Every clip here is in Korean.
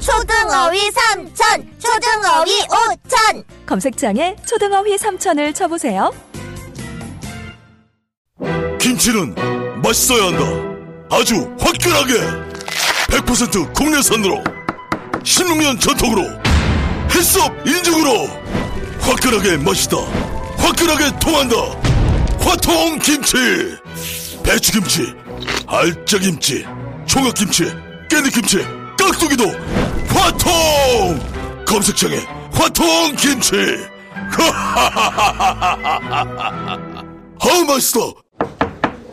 초등어휘 삼천, 초등어휘 오천. 검색창에 초등어휘 3천을 쳐보세요. 김치는 맛있어야 한다. 아주 화끈하게 100% 국내산으로 16년 전통으로 햇섭 인증으로 화끈하게 맛있다. 화끈하게 통한다. 화통 김치. 배추 김치, 알짜김치, 총각김치, 깨잎김치, 깍두기도 화통. 검색창에 화통 김치. 아우 맛있어.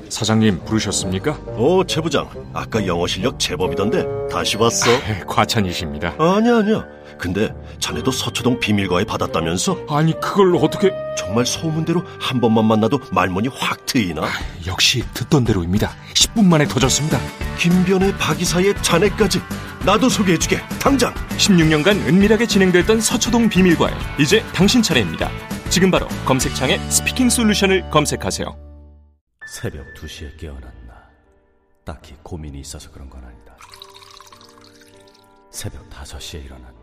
사장님 부르셨습니까? 오, 최 부장. 아까 영어 실력 제법이던데 다시 왔어? 네, 과찬이십니다. 아니야, 아니야. 근데 자네도 서초동 비밀과에 받았다면서? 아니 그걸 어떻게? 정말 소문대로 한 번만 만나도 말문이 확 트이나? 역시 듣던 대로입니다. 10분 만에 터졌습니다. 김변의 박이사의 자네까지 나도 소개해주게. 당장. 16년간 은밀하게 진행됐던 서초동 비밀과에 이제 당신 차례입니다. 지금 바로 검색창에 스피킹 솔루션을 검색하세요. 새벽 2시에 깨어났나. 딱히 고민이 있어서 그런 건 아니다. 새벽 5시에 일어났나.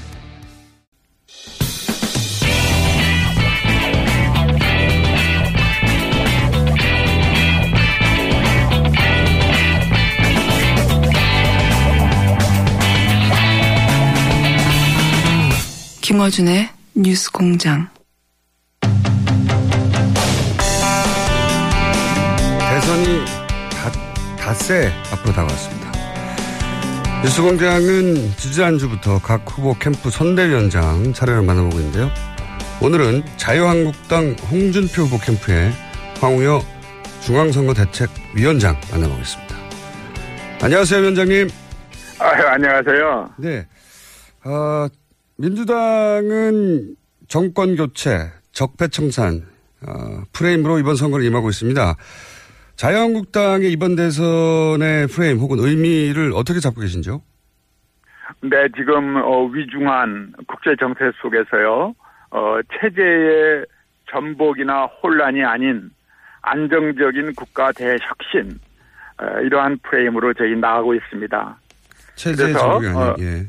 김어준의 뉴스 공장. 대선이 닷새 앞으로 다가왔습니다. 뉴스 공장은 지지난주부터 각 후보 캠프 선대위원장 차례를 만나보고 있는데요. 오늘은 자유한국당 홍준표 후보 캠프의 황우여 중앙선거대책위원장 만나보겠습니다. 안녕하세요, 위원장님. 아, 안녕하세요. 네. 어, 민주당은 정권 교체, 적폐청산 어, 프레임으로 이번 선거를 임하고 있습니다. 자유한국당의 이번 대선의 프레임 혹은 의미를 어떻게 잡고 계신지요? 네, 지금 어, 위중한 국제 정세 속에서요. 어, 체제의 전복이나 혼란이 아닌 안정적인 국가 대혁신 어, 이러한 프레임으로 저희 나가고 있습니다. 체제의 전복이 아닌 어, 예.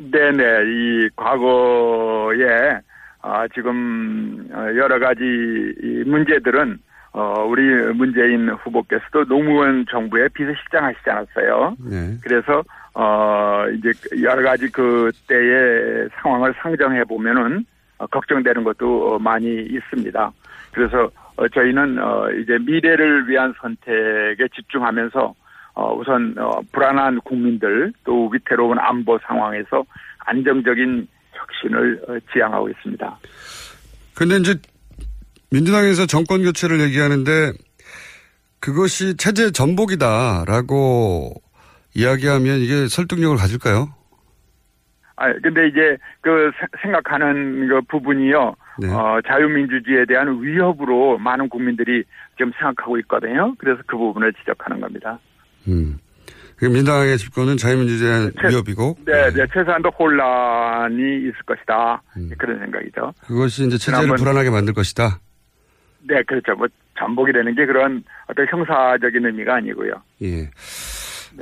네네, 이 과거에 아, 지금 어, 여러 가지 이 문제들은 어, 우리 문재인 후보께서도 노무현 정부의 비서실장 하시지 않았어요. 네. 그래서 어, 이제 여러 가지 그 때의 상황을 상정해 보면은 어, 걱정되는 것도 어, 많이 있습니다. 그래서 어, 저희는 어, 이제 미래를 위한 선택에 집중하면서 어, 우선 어, 불안한 국민들 또 위태로운 안보 상황에서 안정적인 혁신을 어, 지향하고 있습니다. 근데 이제 민주당에서 정권 교체를 얘기하는데 그것이 체제 전복이다라고 이야기하면 이게 설득력을 가질까요? 아, 근데 이제 그 세- 생각하는 그 부분이요. 네. 어, 자유민주주의에 대한 위협으로 많은 국민들이 지금 생각하고 있거든요. 그래서 그 부분을 지적하는 겁니다. 음. 그 민당의 집권은 자유민주주의의 최- 위협이고 네, 네, 최소한도 혼란이 있을 것이다. 그런 생각이죠. 그것이 이제 체제를 지난번- 불안하게 만들 것이다. 네, 그렇죠. 뭐, 전복이 되는 게 그런 어떤 형사적인 의미가 아니고요. 예.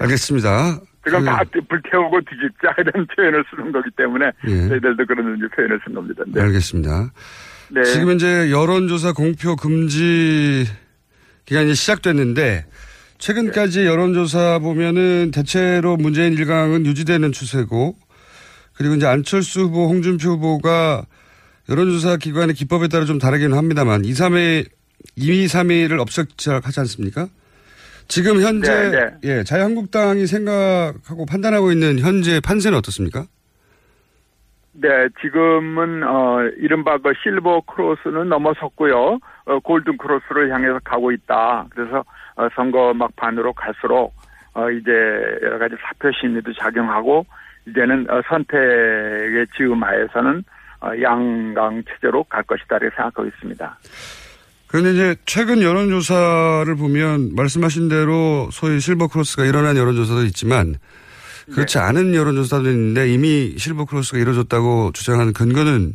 알겠습니다. 그건 그- 다 불태우고 뒤집자 이런 표현을 쓰는 거기 때문에 예. 저희들도 그런 이제 표현을 쓴 겁니다. 네. 알겠습니다. 네. 지금 현재 여론조사 공표 금지 기간이 시작됐는데 최근까지 여론조사 보면은 대체로 문재인 일강은 유지되는 추세고 그리고 이제 안철수 후보, 홍준표 후보가 여론조사 기관의 기법에 따라 좀 다르기는 합니다만 2, 3회 2위, 3위를 업적하지 않습니까? 지금 현재 네, 예, 자유한국당이 생각하고 판단하고 있는 현재 판세는 어떻습니까? 네, 지금은 어 이른바 그 실버 크로스는 넘어섰고요. 어, 골든 크로스를 향해서 가고 있다. 그래서 어, 선거 막판으로 갈수록 어 이제 여러 가지 사표 심리도 작용하고 이제는 어, 선택의 지음하에서는 어, 양강 체제로 갈 것이다 이렇게 생각하고 있습니다. 그런데 이제 최근 여론조사를 보면 말씀하신 대로 소위 실버 크로스가 일어난 여론조사도 있지만 그렇지 않은 여론조사도 있는데 이미 실버 크로스가 이루어졌다고 주장하는 근거는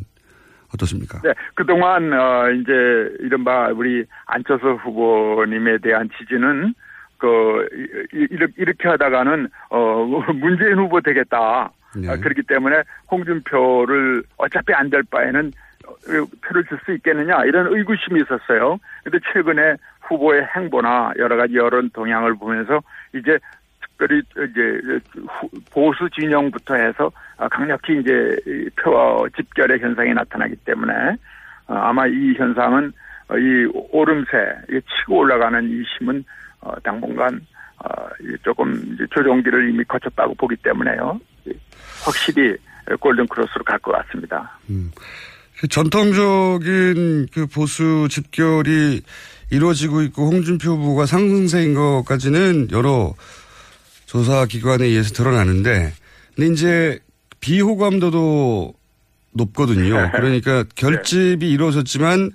어떻습니까? 네, 그동안 어 이제 이른바 우리 안철수 후보님에 대한 지지는 그 이- 이렇게, 이렇게 하다가는 어 문재인 후보 되겠다. 네. 아, 그렇기 때문에 홍준표를 어차피 안 될 바에는 어, 표를 줄 수 있겠느냐 이런 의구심이 있었어요. 근데 최근에 후보의 행보나 여러 가지 여론 동향을 보면서 이제 특별히 이제 후- 보수 진영부터 해서 아, 강력히 이제 이표 집결의 현상이 나타나기 때문에 어, 아마 이 현상은 어, 이 오름세 이 치고 올라가는 이 힘은 어, 당분간 조금 조정기를 이미 거쳤다고 보기 때문에요. 이 확실히 골든 크로스로 갈 것 같습니다. 그 전통적인 그 보수 집결이 이루어지고 있고 홍준표 후보가 상승세인 것까지는 여러 조사 기관에 의해서 드러나는데 근데 이제 비호감도도 높거든요. 그러니까 결집이 이루어졌지만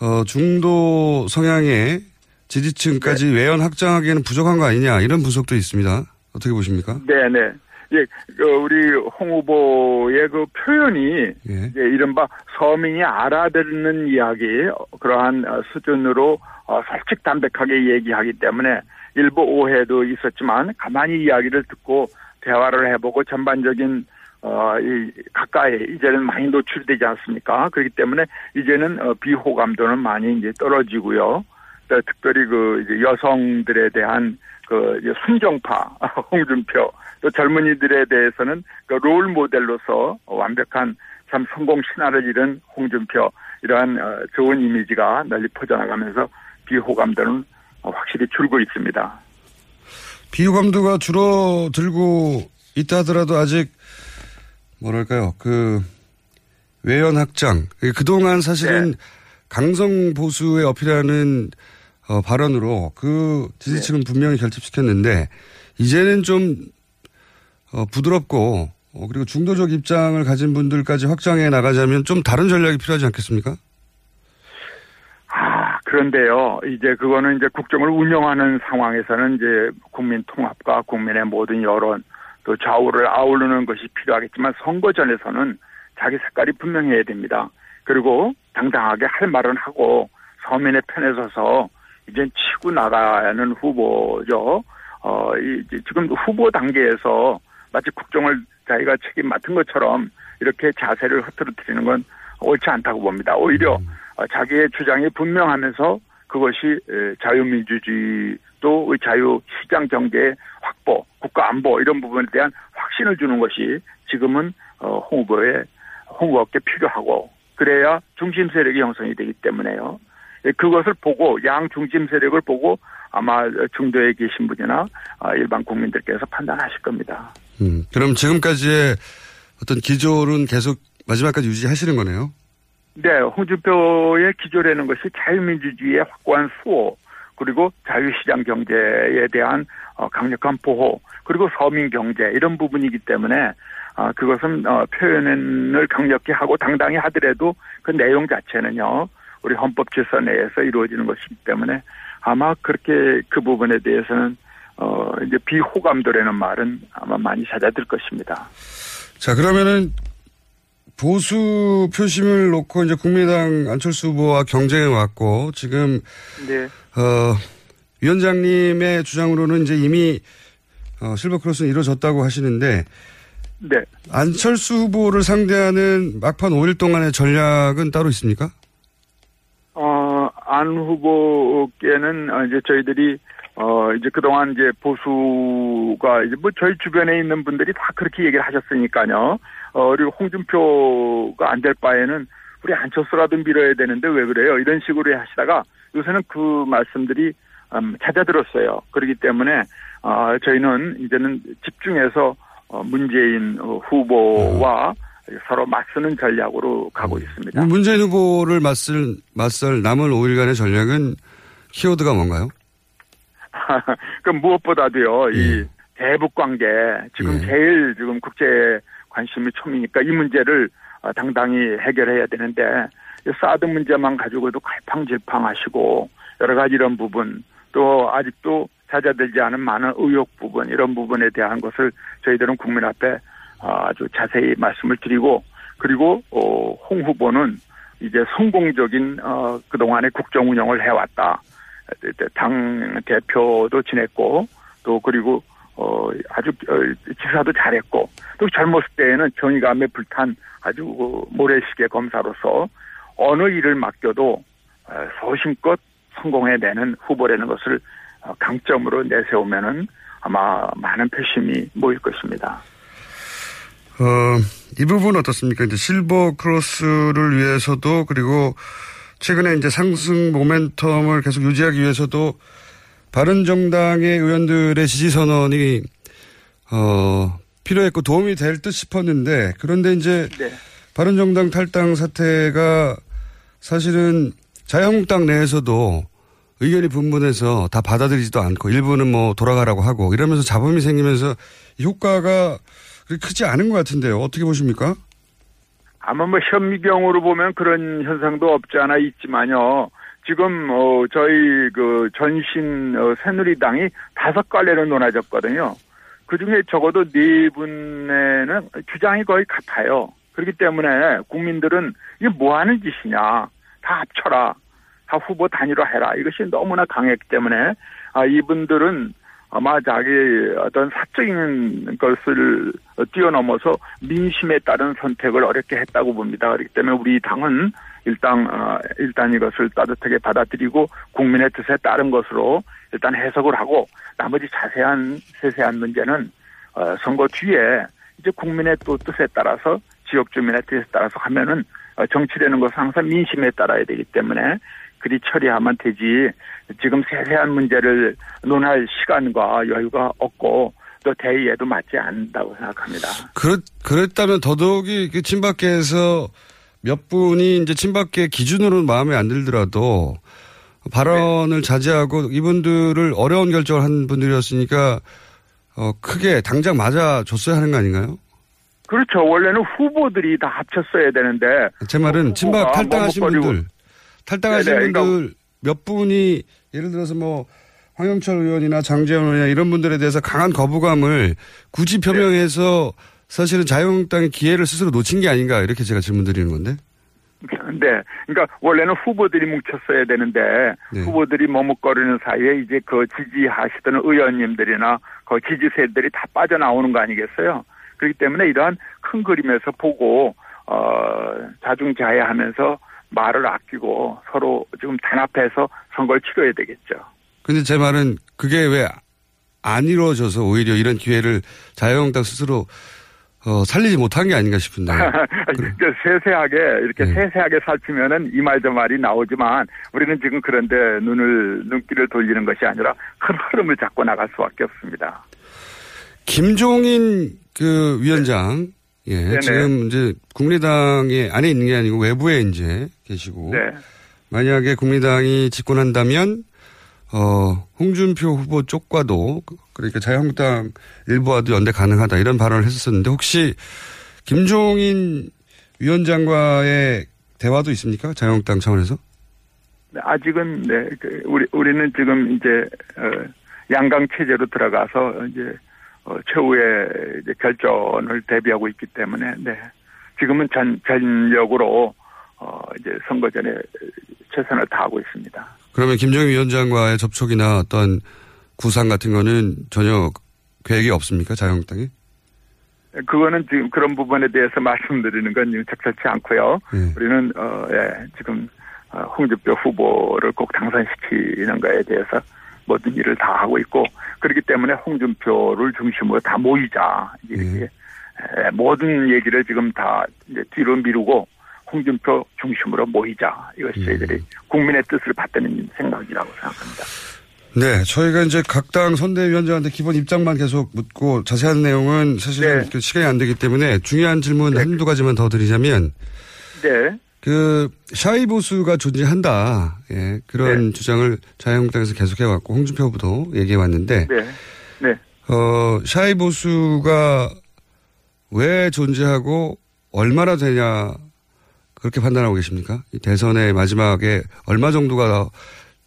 어 중도 성향의 지지층까지 외연 확장하기에는 부족한 거 아니냐 이런 분석도 있습니다. 어떻게 보십니까? 네 네. 예, 그 우리 홍 후보의 그 표현이 예. 이른바 서민이 알아듣는 이야기 어, 그러한 어, 수준으로 어, 솔직 담백하게 얘기하기 때문에 일부 오해도 있었지만 가만히 이야기를 듣고 대화를 해보고 전반적인 어, 이, 가까이, 이제는 많이 노출되지 않습니까? 그렇기 때문에 이제는, 어, 비호감도는 많이 이제 떨어지고요. 또 특별히 그, 이제 여성들에 대한 그, 순정파, 홍준표, 또 젊은이들에 대해서는 그 롤 모델로서 완벽한 참 성공 신화를 이룬 홍준표, 이러한, 어, 좋은 이미지가 널리 퍼져나가면서 비호감도는 어, 확실히 줄고 있습니다. 비호감도가 줄어들고 있다 하더라도 아직 뭐랄까요 그 외연 확장 그동안 사실은 강성 보수에 어필하는 어, 발언으로 그 지지층은 분명히 결집시켰는데 이제는 좀 어, 부드럽고 어, 그리고 중도적 입장을 가진 분들까지 확장해 나가자면 좀 다른 전략이 필요하지 않겠습니까? 아, 그런데요, 이제 그거는 이제 국정을 운영하는 상황에서는 이제 국민 통합과 국민의 모든 여론, 또 좌우를 아우르는 것이 필요하겠지만 선거 전에서는 자기 색깔이 분명해야 됩니다. 그리고 당당하게 할 말은 하고 서민의 편에 서서 이제 치고 나가는 후보죠. 어, 이, 이제 지금 후보 단계에서 마치 국정을 자기가 책임 맡은 것처럼 이렇게 자세를 흐트러뜨리는 건 옳지 않다고 봅니다. 오히려 어, 자기의 주장이 분명하면서 그것이 에, 자유민주주의 또 자유 시장 경제 확보, 국가 안보 이런 부분에 대한 확신을 주는 것이 지금은 어, 홍 후보의 홍 후보께 필요하고 그래야 중심 세력이 형성이 되기 때문에요. 예, 그것을 보고 양 중심 세력을 보고 아마 중도에 계신 분이나 아, 일반 국민들께서 판단하실 겁니다. 음, 그럼 지금까지의 어떤 기조는 계속 마지막까지 유지하시는 거네요. 네, 홍준표의 기조라는 것이 자유민주주의의 확고한 수호, 그리고 자유시장 경제에 대한 어, 강력한 보호, 그리고 서민 경제 이런 부분이기 때문에 어, 그것은 어, 표현을 강력히 하고 당당히 하더라도 그 내용 자체는요 우리 헌법 질서 내에서 이루어지는 것이기 때문에 아마 그렇게 그 부분에 대해서는 어 이제 비호감도라는 말은 아마 많이 잦아들 것입니다. 자, 그러면은 보수 표심을 놓고 이제 국민의당 안철수 후보와 경쟁해 왔고 지금 네. 어 위원장님의 주장으로는 이제 이미 어 실버 크로스는 이루어졌다고 하시는데 네. 안철수 후보를 상대하는 막판 5일 동안의 전략은 따로 있습니까? 어, 안 후보께는 어, 이제 저희들이 어, 이제 그동안 이제 보수가 이제 뭐 저희 주변에 있는 분들이 다 그렇게 얘기를 하셨으니까요. 어, 그리고 홍준표가 안 될 바에는 우리 안철수라도 밀어야 되는데 왜 그래요? 이런 식으로 하시다가 요새는 그 말씀들이 음, 잦아들었어요. 그렇기 때문에 어, 저희는 이제는 집중해서 어, 문재인 어, 후보와 서로 맞서는 전략으로 가고 있습니다. 문재인 후보를 맞설, 맞설 남은 5일간의 전략은 키워드가 뭔가요? 그 무엇보다도요, 이 대북 관계, 지금 제일 지금 국제 관심이 촘이니까 이 문제를 어, 당당히 해결해야 되는데, 이 사드 문제만 가지고도 갈팡질팡하시고, 여러 가지 이런 부분, 또 아직도 찾아들지 않은 많은 의혹 부분, 이런 부분에 대한 것을 저희들은 국민 앞에 아주 자세히 말씀을 드리고, 그리고, 어, 홍 후보는 이제 성공적인, 어, 그동안의 국정 운영을 해왔다. 당 대표도 지냈고 또 그리고 어 아주 지사도 잘했고 또 젊었을 때에는 정의감에 불탄 아주 그 모래시계 검사로서 어느 일을 맡겨도 소신껏 성공해내는 후보라는 것을 어, 강점으로 내세우면은 아마 많은 표심이 모일 것입니다. 어, 이 부분 어떻습니까? 이제 실버 크로스를 위해서도 그리고 최근에 이제 상승 모멘텀을 계속 유지하기 위해서도 바른정당의 의원들의 지지 선언이 어 필요했고 도움이 될 듯 싶었는데 그런데 이제 네. 바른정당 탈당 사태가 사실은 자유한국당 내에서도 의견이 분분해서 다 받아들이지도 않고 일부는 뭐 돌아가라고 하고 이러면서 잡음이 생기면서 효과가 크지 않은 것 같은데요. 어떻게 보십니까? 아마 뭐 현미경으로 보면 그런 현상도 없지 않아 있지만요. 지금 어 저희 그 전신 어, 새누리당이 다섯 갈래로 논하졌거든요. 그 중에 적어도 네 분에는 주장이 거의 같아요. 그렇기 때문에 국민들은 이게 뭐 하는 짓이냐. 다 합쳐라. 다 후보 단위로 해라. 이것이 너무나 강했기 때문에 아 이분들은 아마 자기 어떤 사적인 것을 뛰어넘어서 민심에 따른 선택을 어렵게 했다고 봅니다. 그렇기 때문에 우리 당은 일단 어, 일단 이것을 따뜻하게 받아들이고 국민의 뜻에 따른 것으로 일단 해석을 하고 나머지 자세한 세세한 문제는 어, 선거 뒤에 이제 국민의 또 뜻에 따라서 지역 주민의 뜻에 따라서 하면은 어, 정치라는 것은 항상 민심에 따라야 되기 때문에 그리 처리하면 되지 지금 세세한 문제를 논할 시간과 여유가 없고 또 대의에도 맞지 않는다고 생각합니다. 그렇, 그랬다면 더더욱이 그 친박계에서 몇 분이 이제 친박계 기준으로는 마음에 안 들더라도 발언을 자제하고 이분들을 어려운 결정을 한 분들이었으니까 어, 크게 당장 맞아줬어야 하는 거 아닌가요? 그렇죠. 원래는 후보들이 다 합쳤어야 되는데. 제 말은 친박 탈당하신. 분들, 탈당하신 네네, 그러니까 분들 몇 분이 예를 들어서 뭐 황영철 의원이나 장재원 의원이나 이런 분들에 대해서 강한 거부감을 굳이 표명해서 사실은 자유한국당의 기회를 스스로 놓친 게 아닌가 이렇게 제가 질문 드리는 건데. 네. 그러니까 원래는 후보들이 뭉쳤어야 되는데 네. 후보들이 머뭇거리는 사이에 이제 그 지지하시던 의원님들이나 그 지지 세들이 다 빠져나오는 거 아니겠어요? 그렇기 때문에 이러한 큰 그림에서 보고 어 자중자애하면서 말을 아끼고 서로 지금 단합해서 선거를 치러야 되겠죠. 근데 제 말은 그게 왜 안 이루어져서 오히려 이런 기회를 자유한국당 스스로 어, 살리지 못한 게 아닌가 싶은데. 그 세세하게 이렇게 네. 세세하게 살피면은 이 말 저 말이 나오지만 우리는 지금 그런데 눈을 눈길을 돌리는 것이 아니라 큰 흐름을 잡고 나갈 수 밖에 없습니다. 김종인 그 위원장, 예, 네네. 지금 이제 국민의당에 안에 있는 게 아니고 외부에 이제 계시고. 네. 만약에 국민의당이 집권한다면, 어, 홍준표 후보 쪽과도, 그러니까 자유한국당 일부와도 연대 가능하다 이런 발언을 했었는데 혹시 김종인 위원장과의 대화도 있습니까? 자유한국당 차원에서? 네, 아직은 네, 그 우리 우리는 지금 이제 어, 양강 체제로 들어가서 이제 어, 최후의 이제 결전을 대비하고 있기 때문에 네. 지금은 전 전력으로 어, 이제 선거 전에 최선을 다하고 있습니다. 그러면 김정인 위원장과의 접촉이나 어떤 구상 같은 거는 전혀 계획이 없습니까? 자유한국당이? 그거는 지금 그런 부분에 대해서 말씀드리는 건 지금 적절치 않고요. 네. 우리는 어, 예, 지금 어, 홍준표 후보를 꼭 당선시키는 거에 대해서 모든 일을 다 하고 있고 그렇기 때문에 홍준표를 중심으로 다 모이자 이렇게 에, 모든 얘기를 지금 다 이제 뒤로 미루고 홍준표 중심으로 모이자. 이것이 저희들이 국민의 뜻을 받드는 생각이라고 생각합니다. 네, 저희가 이제 각 당 선대위원장한테 기본 입장만 계속 묻고 자세한 내용은 사실은 그 시간이 안 되기 때문에 중요한 질문 한두 가지만 더 드리자면 네. 그 샤이 보수가 존재한다. 예, 그런 주장을 자유한국당에서 계속해 왔고 홍준표 후보도 얘기해 왔는데 네. 네. 어, 샤이 보수가 왜 존재하고 얼마나 되냐 그렇게 판단하고 계십니까? 이 대선의 마지막에 얼마 정도가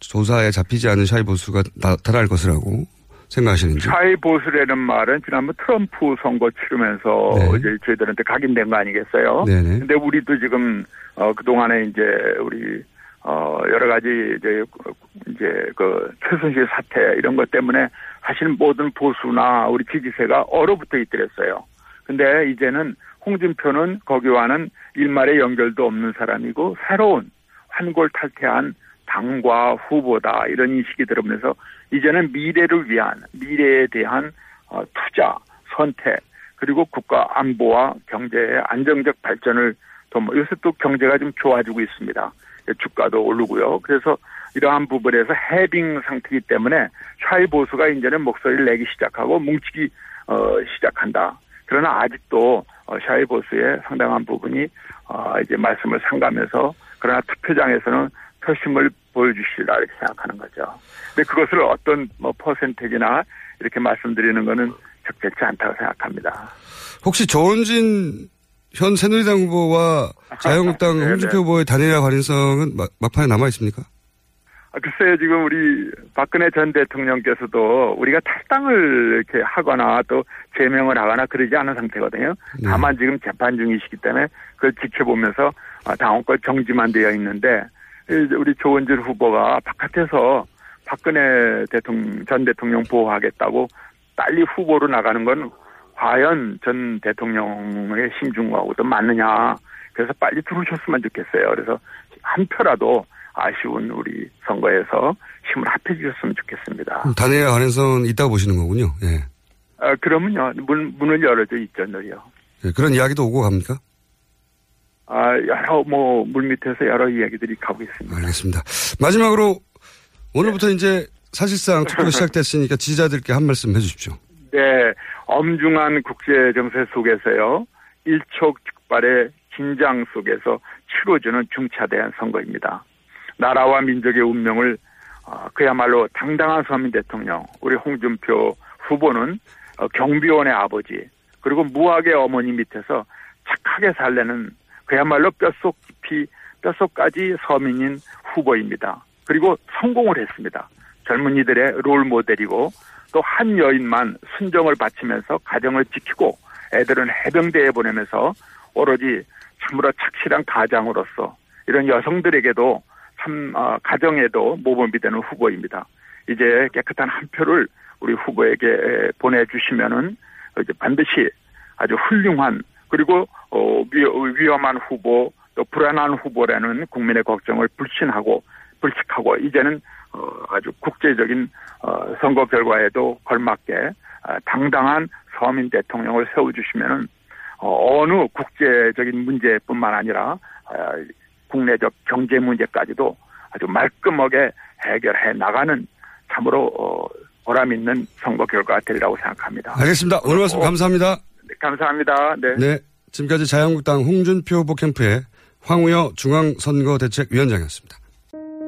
조사에 잡히지 않은 샤이 보수가 나타날 것이라고 생각하시는지? 샤이 보수라는 말은 지난번 트럼프 선거 치르면서 네. 이제 저희들한테 각인된 거 아니겠어요? 네네. 근데 우리도 지금 어 그동안에 이제 우리 어 여러 가지 이제 이제 그 최순실 사태 이런 것 때문에 사실 모든 보수나 우리 지지세가 얼어붙어 있더랬어요. 근데 이제는 홍준표는 거기와는 일말의 연결도 없는 사람이고 새로운 환골 탈태한 당과 후보다 이런 인식이 들어오면서 이제는 미래를 위한 미래에 대한 어, 투자 선택 그리고 국가 안보와 경제의 안정적 발전을 더 뭐, 요새 또 경제가 좀 좋아지고 있습니다. 주가도 오르고요. 그래서 이러한 부분에서 해빙 상태이기 때문에 샤이 보수가 이제는 목소리를 내기 시작하고 뭉치기 어, 시작한다. 그러나 아직도 어, 샤이 보수의 상당한 부분이 어, 이제 말씀을 상가면서 그러나 투표장에서는 표심을 보여주시라 이렇게 생각하는 거죠. 근데 그것을 어떤 뭐 퍼센테지나 이렇게 말씀드리는 거는 적절치 않다고 생각합니다. 혹시 조은진 현 새누리당 후보와 자유한국당 네네. 홍준표 후보의 단일화 가능성은 막, 막판에 남아 있습니까? 아, 글쎄요, 지금 우리 박근혜 전 대통령께서도 우리가 탈당을 이렇게 하거나 또 제명을 하거나 그러지 않은 상태거든요. 네. 다만 지금 재판 중이시기 때문에 그걸 지켜보면서 아, 당원권 정지만 되어 있는데 우리 조원진 후보가 바깥에서 박근혜 대통령, 전 대통령 보호하겠다고 빨리 후보로 나가는 건 과연 전 대통령의 심중하고도 맞느냐. 그래서 빨리 들어오셨으면 좋겠어요. 그래서 한 표라도 아쉬운 우리 선거에서 힘을 합해 주셨으면 좋겠습니다. 단일화 가능성은 있다고 보시는 거군요. 예. 아, 그러면요, 문, 문을 열어줘 있죠, 늘요. 예, 그런 이야기도 오고 갑니까? 아, 여러, 뭐, 물 밑에서 여러 이야기들이 가고 있습니다. 알겠습니다. 마지막으로 오늘부터 이제 사실상 투표 시작됐으니까 지지자들께 한 말씀 해주십시오. 네, 엄중한 국제 정세 속에서요, 일촉즉발의 긴장 속에서 치러지는 중차대한 선거입니다. 나라와 민족의 운명을 어, 그야말로 당당한 서민 대통령 우리 홍준표 후보는 어, 경비원의 아버지 그리고 무학의 어머니 밑에서 착하게 살려는 그야말로 뼛속 깊이 뼛속까지 서민인 후보입니다. 그리고 성공을 했습니다. 젊은이들의 롤 모델이고 또 한 여인만 순정을 바치면서 가정을 지키고 애들은 해병대에 보내면서 오로지 참으로 착실한 가장으로서 이런 여성들에게도 참 어, 가정에도 모범이 되는 후보입니다. 이제 깨끗한 한 표를 우리 후보에게 보내주시면은 이제 반드시 아주 훌륭한 그리고 어, 위, 위험한 후보 또 불안한 후보라는 국민의 걱정을 불신하고 불식하고 이제는 어, 아주 국제적인 어, 선거 결과에도 걸맞게 아, 당당한 서민 대통령을 세워주시면은 어, 어느 국제적인 문제뿐만 아니라 아, 국내적 경제 문제까지도 아주 말끔하게 해결해 나가는 참으로 어, 보람 있는 선거 결과가 되리라고 생각합니다. 알겠습니다. 오늘 말씀 감사합니다. 네, 감사합니다. 네. 네. 지금까지 자유한국당 홍준표 후보 캠프의 황우여 중앙선거대책위원장이었습니다.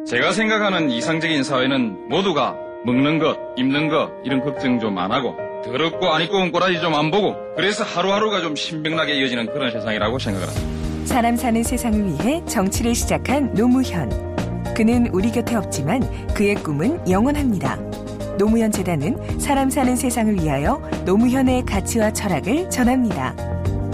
제가 생각하는 이상적인 사회는 모두가 먹는 것, 입는 것 이런 걱정 좀 안 하고 더럽고 안 입고 온 꼬라지 좀 안 보고 그래서 하루하루가 좀 신명나게 이어지는 그런 세상이라고 생각을 합니다. 사람 사는 세상을 위해 정치를 시작한 노무현. 그는 우리 곁에 없지만 그의 꿈은 영원합니다. 노무현 재단은 사람 사는 세상을 위하여 노무현의 가치와 철학을 전합니다.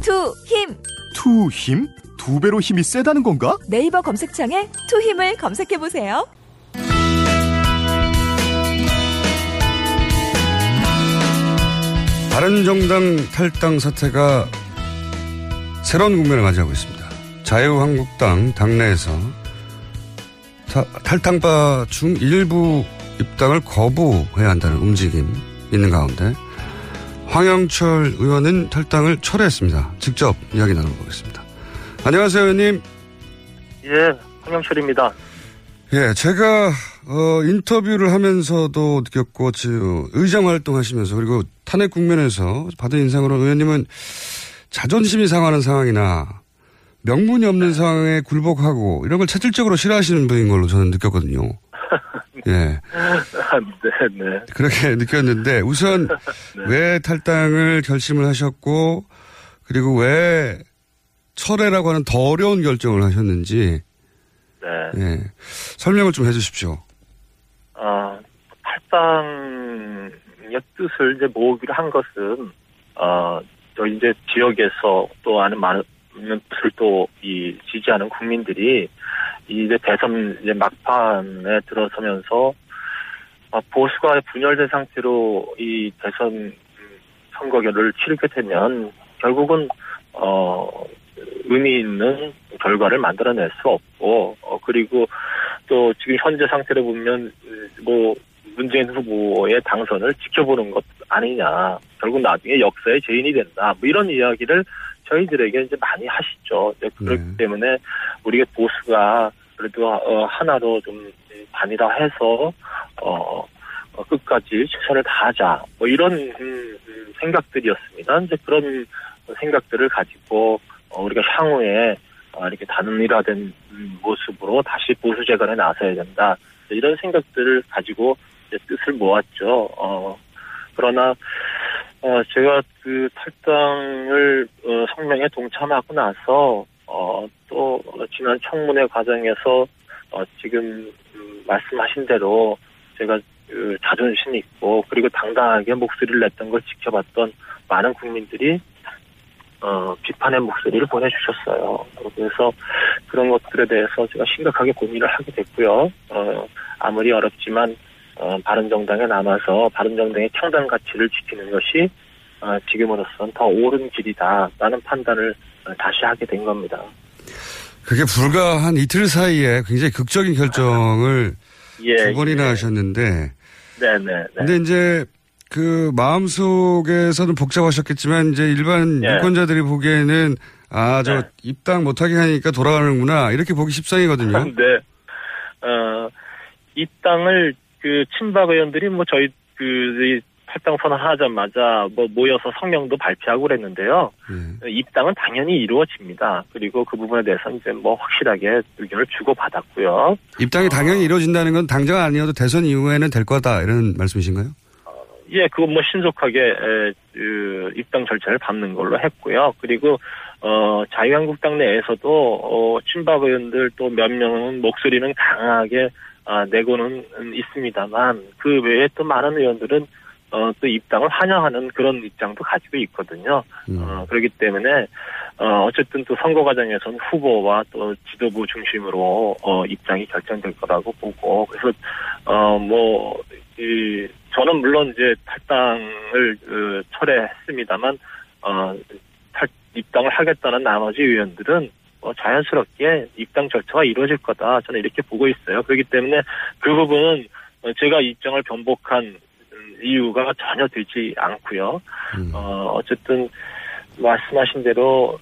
투, 힘. 투 힘? 두 배로 힘이 세다는 건가? 네이버 검색창에 투힘을 검색해 보세요. 바른정당 탈당 사태가 새로운 국면을 맞이하고 있습니다. 자유한국당 당내에서 타, 탈당파 중 일부 입당을 거부해야 한다는 움직임 있는 가운데 황영철 의원은 탈당을 철회했습니다. 직접 이야기 나눠보겠습니다. 안녕하세요, 의원님. 예, 황영철입니다. 예, 제가 어, 인터뷰를 하면서도 느꼈고 지금 의장 활동하시면서 그리고 탄핵 국면에서 받은 인상으로 의원님은 자존심이 상하는 상황이나 명분이 없는 상황에 굴복하고 이런 걸 체질적으로 싫어하시는 분인 걸로 저는 느꼈거든요. 예. 네, 네. 그렇게 느꼈는데 우선 네. 왜 탈당을 결심을 하셨고 그리고 왜 철회라고 하는 더 어려운 결정을 하셨는지 네. 예. 설명을 좀 해주십시오. 아, 탈당의 뜻을 이제 모으기로 한 것은, 어, 저 이제 지역에서 또 아는 많은 뜻을 또이 지지하는 국민들이 이제 대선 이제 막판에 들어서면서 아, 보수가 분열된 상태로 이 대선 선거를 치르게 되면 결국은 어 의미 있는 결과를 만들어낼 수 없고 어 그리고 또 지금 현재 상태를 보면 뭐 문재인 후보의 당선을 지켜보는 것 아니냐. 결국 나중에 역사의 죄인이 된다. 뭐 이런 이야기를 저희들에게 이제 많이 하시죠 이제 그렇기 때문에 우리가 보수가 그래도 어, 하나로 좀 단일화해서 어, 어, 끝까지 최선을 다하자 뭐 이런 음, 음, 생각들이었습니다. 이제 그런 생각들을 가지고 어, 우리가 향후에 어, 이렇게 단일화된 음, 모습으로 다시 보수 재건에 나서야 된다 이런 생각들을 가지고 이제 뜻을 모았죠. 어, 그러나 어, 제가 그 탈당을 어, 성명에 동참하고 나서 어, 또 지난 청문회 과정에서 어, 지금 음, 말씀하신 대로 제가 그 자존심 있고 그리고 당당하게 목소리를 냈던 걸 지켜봤던 많은 국민들이 어, 비판의 목소리를 보내주셨어요. 그래서 그런 것들에 대해서 제가 심각하게 고민을 하게 됐고요. 어, 아무리 어렵지만 어, 바른정당에 남아서 바른정당의 평단 가치를 지키는 것이 어, 지금으로선 더 옳은 길이다라는 판단을 어, 다시 하게 된 겁니다. 그게 불과 한 이틀 사이에 굉장히 극적인 결정을 예, 두 번이나 예. 하셨는데 네네. 네. 근데 이제 그 마음 속에서는 복잡하셨겠지만 이제 일반 예. 유권자들이 보기에는 아저 입당 못하게 하니까 돌아가는구나 이렇게 보기 십상이거든요. 네. 어, 이 땅을 그 친박 의원들이 뭐 저희 그이 탈당 선언하자마자 뭐 모여서 성명도 발표하고 그랬는데요. 입당은 당연히 이루어집니다. 그리고 그 부분에 대해서는 이제 뭐 확실하게 의견을 주고 받았고요. 입당이 당연히 이루어진다는 건 당장 아니어도 대선 이후에는 될 거다 이런 말씀이신가요? 예, 그건 뭐 신속하게 에, 그 입당 절차를 밟는 걸로 했고요. 그리고 어 자유한국당 내에서도 어 친박 의원들 또 몇 명은 목소리는 강하게 아, 내고는 있습니다만 그 외에 또 많은 의원들은 어, 또 입당을 환영하는 그런 입장도 가지고 있거든요. 어, 그렇기 때문에 어, 어쨌든 또 선거 과정에서는 후보와 또 지도부 중심으로 어, 입장이 결정될 거라고 보고 그래서 어, 뭐 이, 저는 물론 이제 탈당을 그, 철회했습니다만 어, 탈, 입당을 하겠다는 나머지 의원들은 어, 자연스럽게 입당 절차가 이루어질 거다 저는 이렇게 보고 있어요. 그렇기 때문에 그 부분은 어, 제가 입장을 변복한 음, 이유가 전혀 되지 않고요. 어, 어쨌든 말씀하신 대로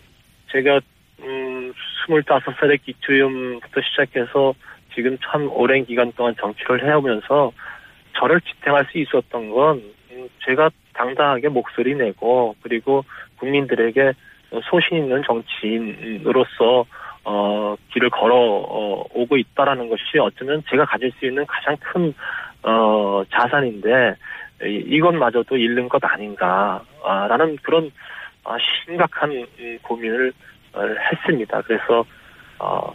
제가 음, 25살의 기초연부터 시작해서 지금 참 오랜 기간 동안 정치를 해오면서 저를 지탱할 수 있었던 건 음, 제가 당당하게 목소리 내고 그리고 국민들에게 소신 있는 정치인으로서 어, 길을 걸어 어, 오고 있다라는 것이 어쩌면 제가 가질 수 있는 가장 큰 어, 자산인데 이- 이것마저도 잃는 것 아닌가라는 그런 아, 심각한 음, 고민을 어, 했습니다. 그래서 어,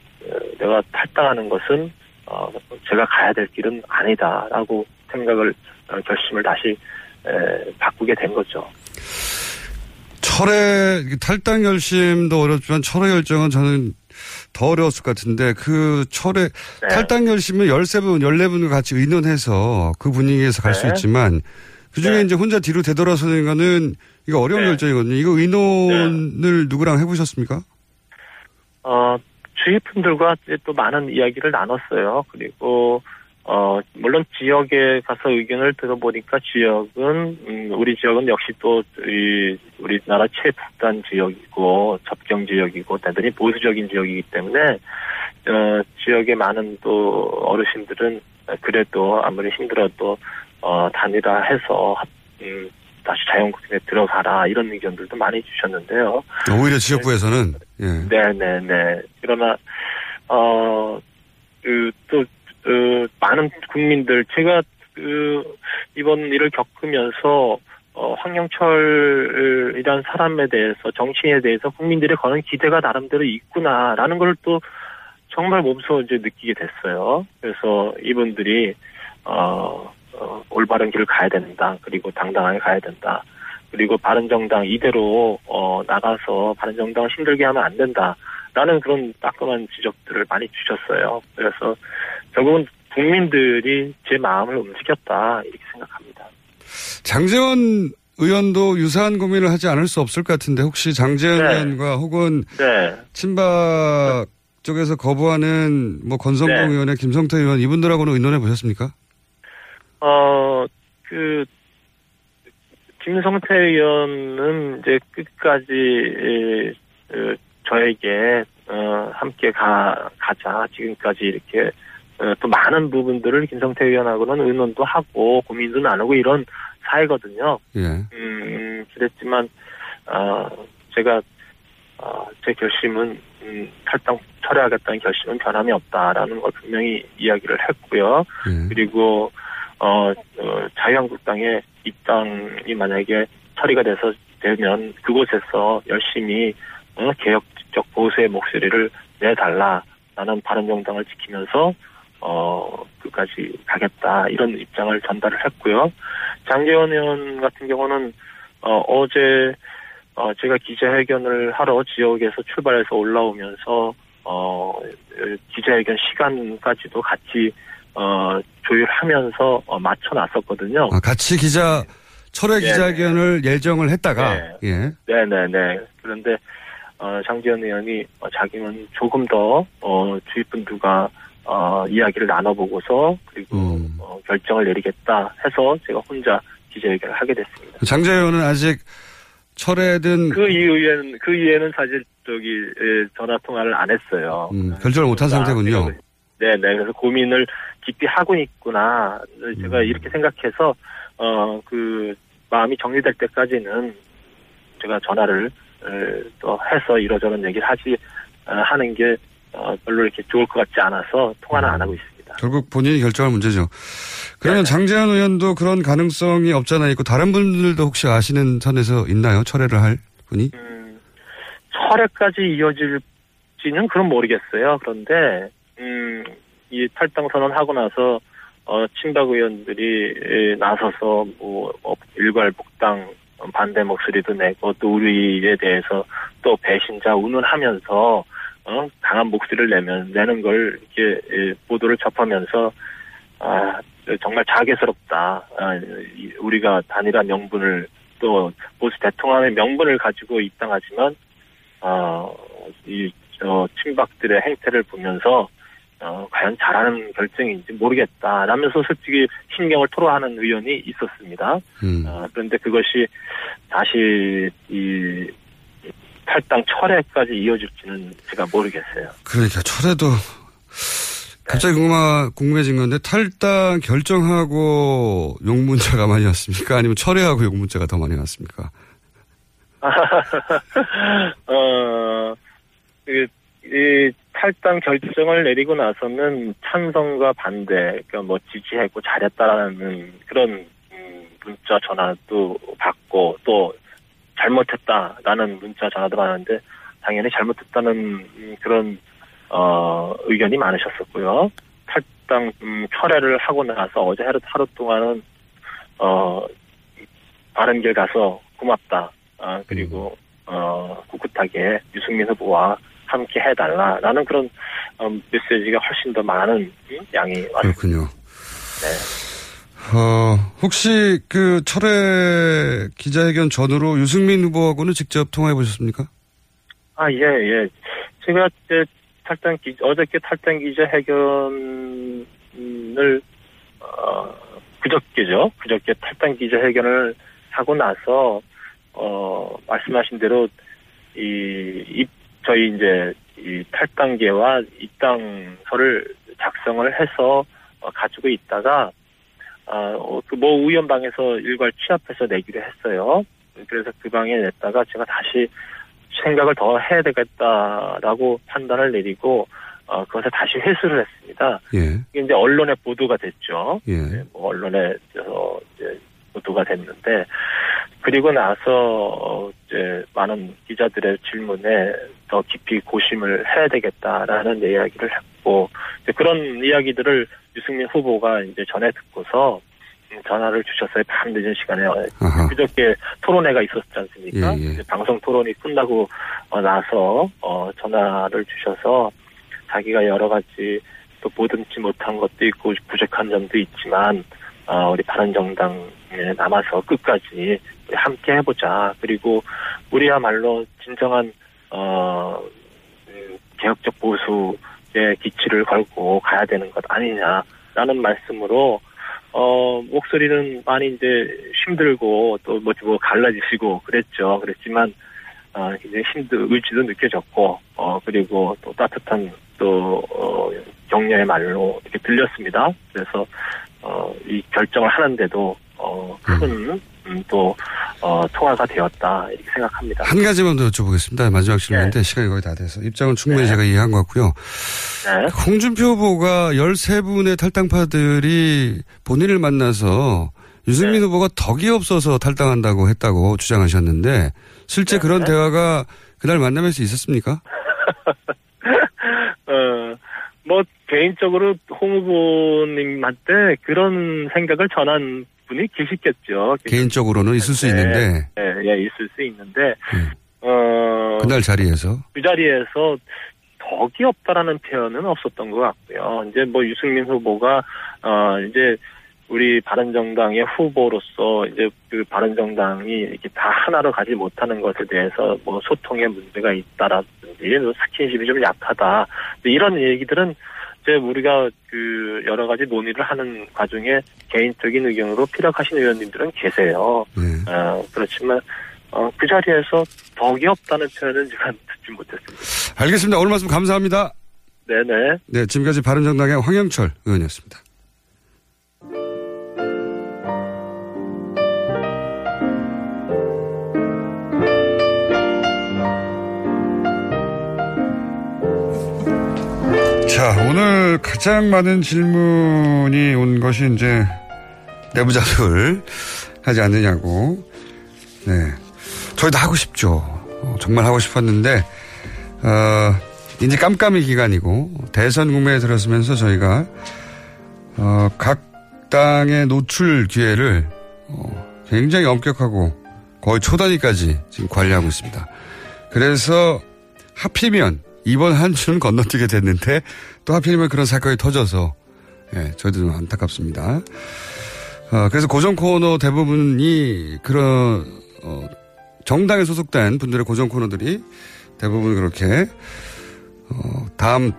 내가 탈당하는 것은 어, 제가 가야 될 길은 아니다라고 생각을 어, 결심을 다시 에, 바꾸게 된 거죠. 철회 탈당 결심도 어렵지만 철회 결정은 저는 더 어려웠을 것 같은데 그 철회 네. 탈당 결심은 13분, 14분과 같이 의논해서 그 분위기에서 갈수 네. 있지만 그중에 이제 혼자 뒤로 되돌아서는 거는 이거 어려운 네. 결정이거든요. 이거 의논을 누구랑 해보셨습니까? 어, 주위 분들과 또 많은 이야기를 나눴어요. 그리고, 어, 물론 지역에 가서 의견을 들어보니까 지역은, 음, 우리 지역은 역시 또, 이, 우리나라 최북단 지역이고, 접경 지역이고, 대단히 보수적인 지역이기 때문에, 어, 지역의 많은 또 어르신들은 그래도 아무리 힘들어도, 어, 단일화해서, 음, 다시 자연국에 들어가라, 이런 의견들도 많이 주셨는데요. 오히려 지역부에서는 예. 네네네. 그러나, 어, 그, 또, 그, 많은 국민들, 제가, 그, 이번 일을 겪으면서, 어, 황영철이란 사람에 대해서, 정치인에 대해서 국민들이 거는 기대가 나름대로 있구나라는 걸 또 정말 몸소 이제 느끼게 됐어요. 그래서 이분들이, 어, 어, 올바른 길을 가야 된다. 그리고 당당하게 가야 된다. 그리고 바른정당 이대로 어, 나가서 바른정당을 힘들게 하면 안 된다 라는 그런 따끔한 지적들을 많이 주셨어요. 그래서 결국은 국민들이 제 마음을 움직였다 이렇게 생각합니다. 장재원 의원도 유사한 고민을 하지 않을 수 없을 것 같은데 혹시 장재원 네. 의원과 혹은 네. 친박 쪽에서 거부하는 뭐 권성동 네. 의원의 김성태 의원 이분들하고는 의논해 보셨습니까? 어, 그, 김성태 의원은 이제 끝까지, 에, 어, 저에게, 어, 함께 가, 가자. 지금까지 이렇게, 어, 또 많은 부분들을 김성태 의원하고는 의논도 하고, 고민도 나누고 이런 사이거든요. 예. 음, 그랬지만, 어, 제가, 어, 제 결심은, 음, 탈당 철회하겠다는 결심은 변함이 없다라는 걸 분명히 이야기를 했고요. 그리고, 어, 어, 자유한국당의 입당이 만약에 처리가 돼서 되면 그곳에서 열심히 어, 개혁 적 보수의 목소리를 내달라라는 바른정당을 지키면서 어 끝까지 가겠다 이런 입장을 전달을 했고요. 장재원 의원 같은 경우는 어 어제 어 제가 기자회견을 하러 지역에서 출발해서 올라오면서 어 기자회견 시간까지도 같이 어 조율하면서 어, 맞춰 놨었거든요. 아, 같이 기자 철회 네, 기자회견을 예정을 했다가 예. 네네네. 그런데 어, 장지현 의원이 어, 자기는 조금 더 어, 주위 분들과 어, 이야기를 나눠보고서 그리고 음. 어, 결정을 내리겠다 해서 제가 혼자 기자회견을 하게 됐습니다. 장재 의원은 아직 철회든 그 이후에는 그 이후에는 사실 저기 에, 전화 통화를 안 했어요. 음, 결정을 못한 상태군요. 네 네. 그래서 고민을 깊이 하고 있구나. 음. 제가 이렇게 생각해서 어 그 마음이 정리될 때까지는 제가 전화를 에, 또 해서 이러저런 얘기를 하지 어, 하는 게 어, 별로 이렇게 좋을 것 같지 않아서 통화는 안 하고 있습니다. 결국 본인이 결정할 문제죠. 그러면 장재현 의원도 그런 가능성이 없잖아 있고 다른 분들도 혹시 아시는 선에서 있나요? 철회를 할 분이? 철회까지 이어질지는 그건 모르겠어요. 그런데 음, 이 탈당 선언하고 나서 어, 친박 의원들이 에, 나서서 뭐 어, 일괄 복당 반대 목소리도 내고 또 우리에 대해서 또 배신자 운운하면서 어, 강한 목소리를 내면 내는 걸 이렇게 에, 보도를 접하면서 아 정말 자괴스럽다. 아, 이- 우리가 단일화 명분을 또 보수 대통령의 명분을 가지고 입당하지만 어, 이, 어, 친박들의 행태를 보면서, 어, 과연 잘하는 결정인지 모르겠다. 라면서 솔직히 신경을 토로하는 의원이 있었습니다. 음. 어, 그런데 그것이 다시 이 탈당 철회까지 이어질지는 제가 모르겠어요. 그러니까 철회도 갑자기 궁금하, 궁금해진 건데 탈당 결정하고 욕 문자가 많이 왔습니까? 아니면 철회하고 욕 문자가 더 많이 왔습니까? 어, 그, 이 탈당 결정을 내리고 나서는 찬성과 반대, 그러니까 뭐 지지했고 잘했다라는 그런 음, 문자 전화도 받고 또 잘못했다라는 문자 전화도 받았는데 당연히 잘못했다는 음, 그런 어, 의견이 많으셨었고요. 탈당 음, 철회를 하고 나서 어제 하루, 하루 동안은 어, 바른 길 가서 고맙다. 아, 그리고 어, 꿋꿋하게 유승민 후보와 함께 해달라라는 그런 어, 메시지가 훨씬 더 많은 양이 왔습니다. 그렇군요. 네. 어, 혹시 그 철회 기자회견 전후로 유승민 후보하고는 직접 통화해 보셨습니까? 아, 예, 예. 제가 이제 탈당 기, 어저께 탈당 기자회견을, 어, 그저께죠. 그저께 탈당 기자회견을 하고 나서, 어, 말씀하신 대로, 이, 이 저희 이제, 이 탈당계와 입당서를 작성을 해서 어, 가지고 있다가, 어, 그모 우연방에서 일괄 취합해서 내기로 했어요. 그래서 그 방에 냈다가 제가 다시 생각을 더 해야 되겠다라고 판단을 내리고 어, 그것을 다시 회수를 했습니다. 예. 이게 이제 언론에 보도가 됐죠. 예. 네, 뭐 언론에 서 이제 보도가 됐는데 그리고 나서 어, 이제 많은 기자들의 질문에 더 깊이 고심을 해야 되겠다라는 이야기를 했고 그런 이야기들을 유승민 후보가 이제 전에 듣고서 전화를 주셨어요. 밤 늦은 시간에 그저께 토론회가 있었지 않습니까? 예, 예. 방송 토론이 끝나고 어, 나서 어, 전화를 주셔서 자기가 여러 가지 또 보듬지 못한 것도 있고 부족한 점도 있지만 어, 우리 바른정당에 남아서 끝까지 함께 해보자. 그리고 우리야말로 진정한 어, 음, 개혁적 보수의 기치를 걸고 가야 되는 것 아니냐라는 말씀으로 어, 목소리는 많이 이제 힘들고 또 뭐, 뭐 갈라지시고 그랬죠. 그랬지만, 어, 이제 힘도, 의지도 느껴졌고, 어, 그리고 또 따뜻한 또, 어, 격려의 말로 이렇게 들렸습니다. 그래서, 어, 이 결정을 하는데도, 어, 큰, 음, 또, 어, 통화가 되었다. 이렇게 생각합니다. 한 가지만 더 여쭤보겠습니다. 마지막 질문인데 시간이 거의 다 돼서 입장은 충분히 제가 이해한 것 같고요. 네. 홍준표 후보가 13분의 탈당파들이 본인을 만나서 유승민 후보가 덕이 없어서 탈당한다고 했다고 주장하셨는데 실제 그런 대화가 그날 만나면서 있었습니까? 어, 뭐, 개인적으로 홍 후보님한테 그런 생각을 전한 분이 계시겠죠. 개인적으로는 있을 수 네, 있는데. 네, 예, 있을 수 있는데, 어, 그날 자리에서? 그 자리에서 덕이 없다라는 표현은 없었던 것 같고요. 이제 뭐 유승민 후보가, 어, 이제 우리 바른정당의 후보로서 이제 그 바른정당이 이렇게 다 하나로 가지 못하는 것에 대해서 뭐 소통에 문제가 있다라든지 뭐 스킨십이 좀 약하다. 이런 얘기들은 이제 우리가 그 여러 가지 논의를 하는 과정에 개인적인 의견으로 피력하신 의원님들은 계세요. 어, 그렇지만 어, 그 자리에서 덕이 없다는 표현은 제가 듣지 못했습니다. 알겠습니다. 오늘 말씀 감사합니다. 네네. 네, 지금까지 바른정당의 황영철 의원이었습니다. 자, 오늘 가장 많은 질문이 온 것이 이제 내부자들 하지 않느냐고. 네. 저희도 하고 싶죠. 어, 정말 하고 싶었는데, 어, 이제 깜깜이 기간이고, 대선 국면에 들었으면서 저희가, 어, 각 당의 노출 기회를, 어, 굉장히 엄격하고 거의 초단위까지 지금 관리하고 있습니다. 그래서 하필이면 이번 한 주는 건너뛰게 됐는데 또 하필이면 그런 사건이 터져서 예, 저희도 좀 안타깝습니다. 어, 그래서 고정 코너 대부분이 그런 어, 정당에 소속된 분들의 고정 코너들이 대부분 그렇게 어, 다음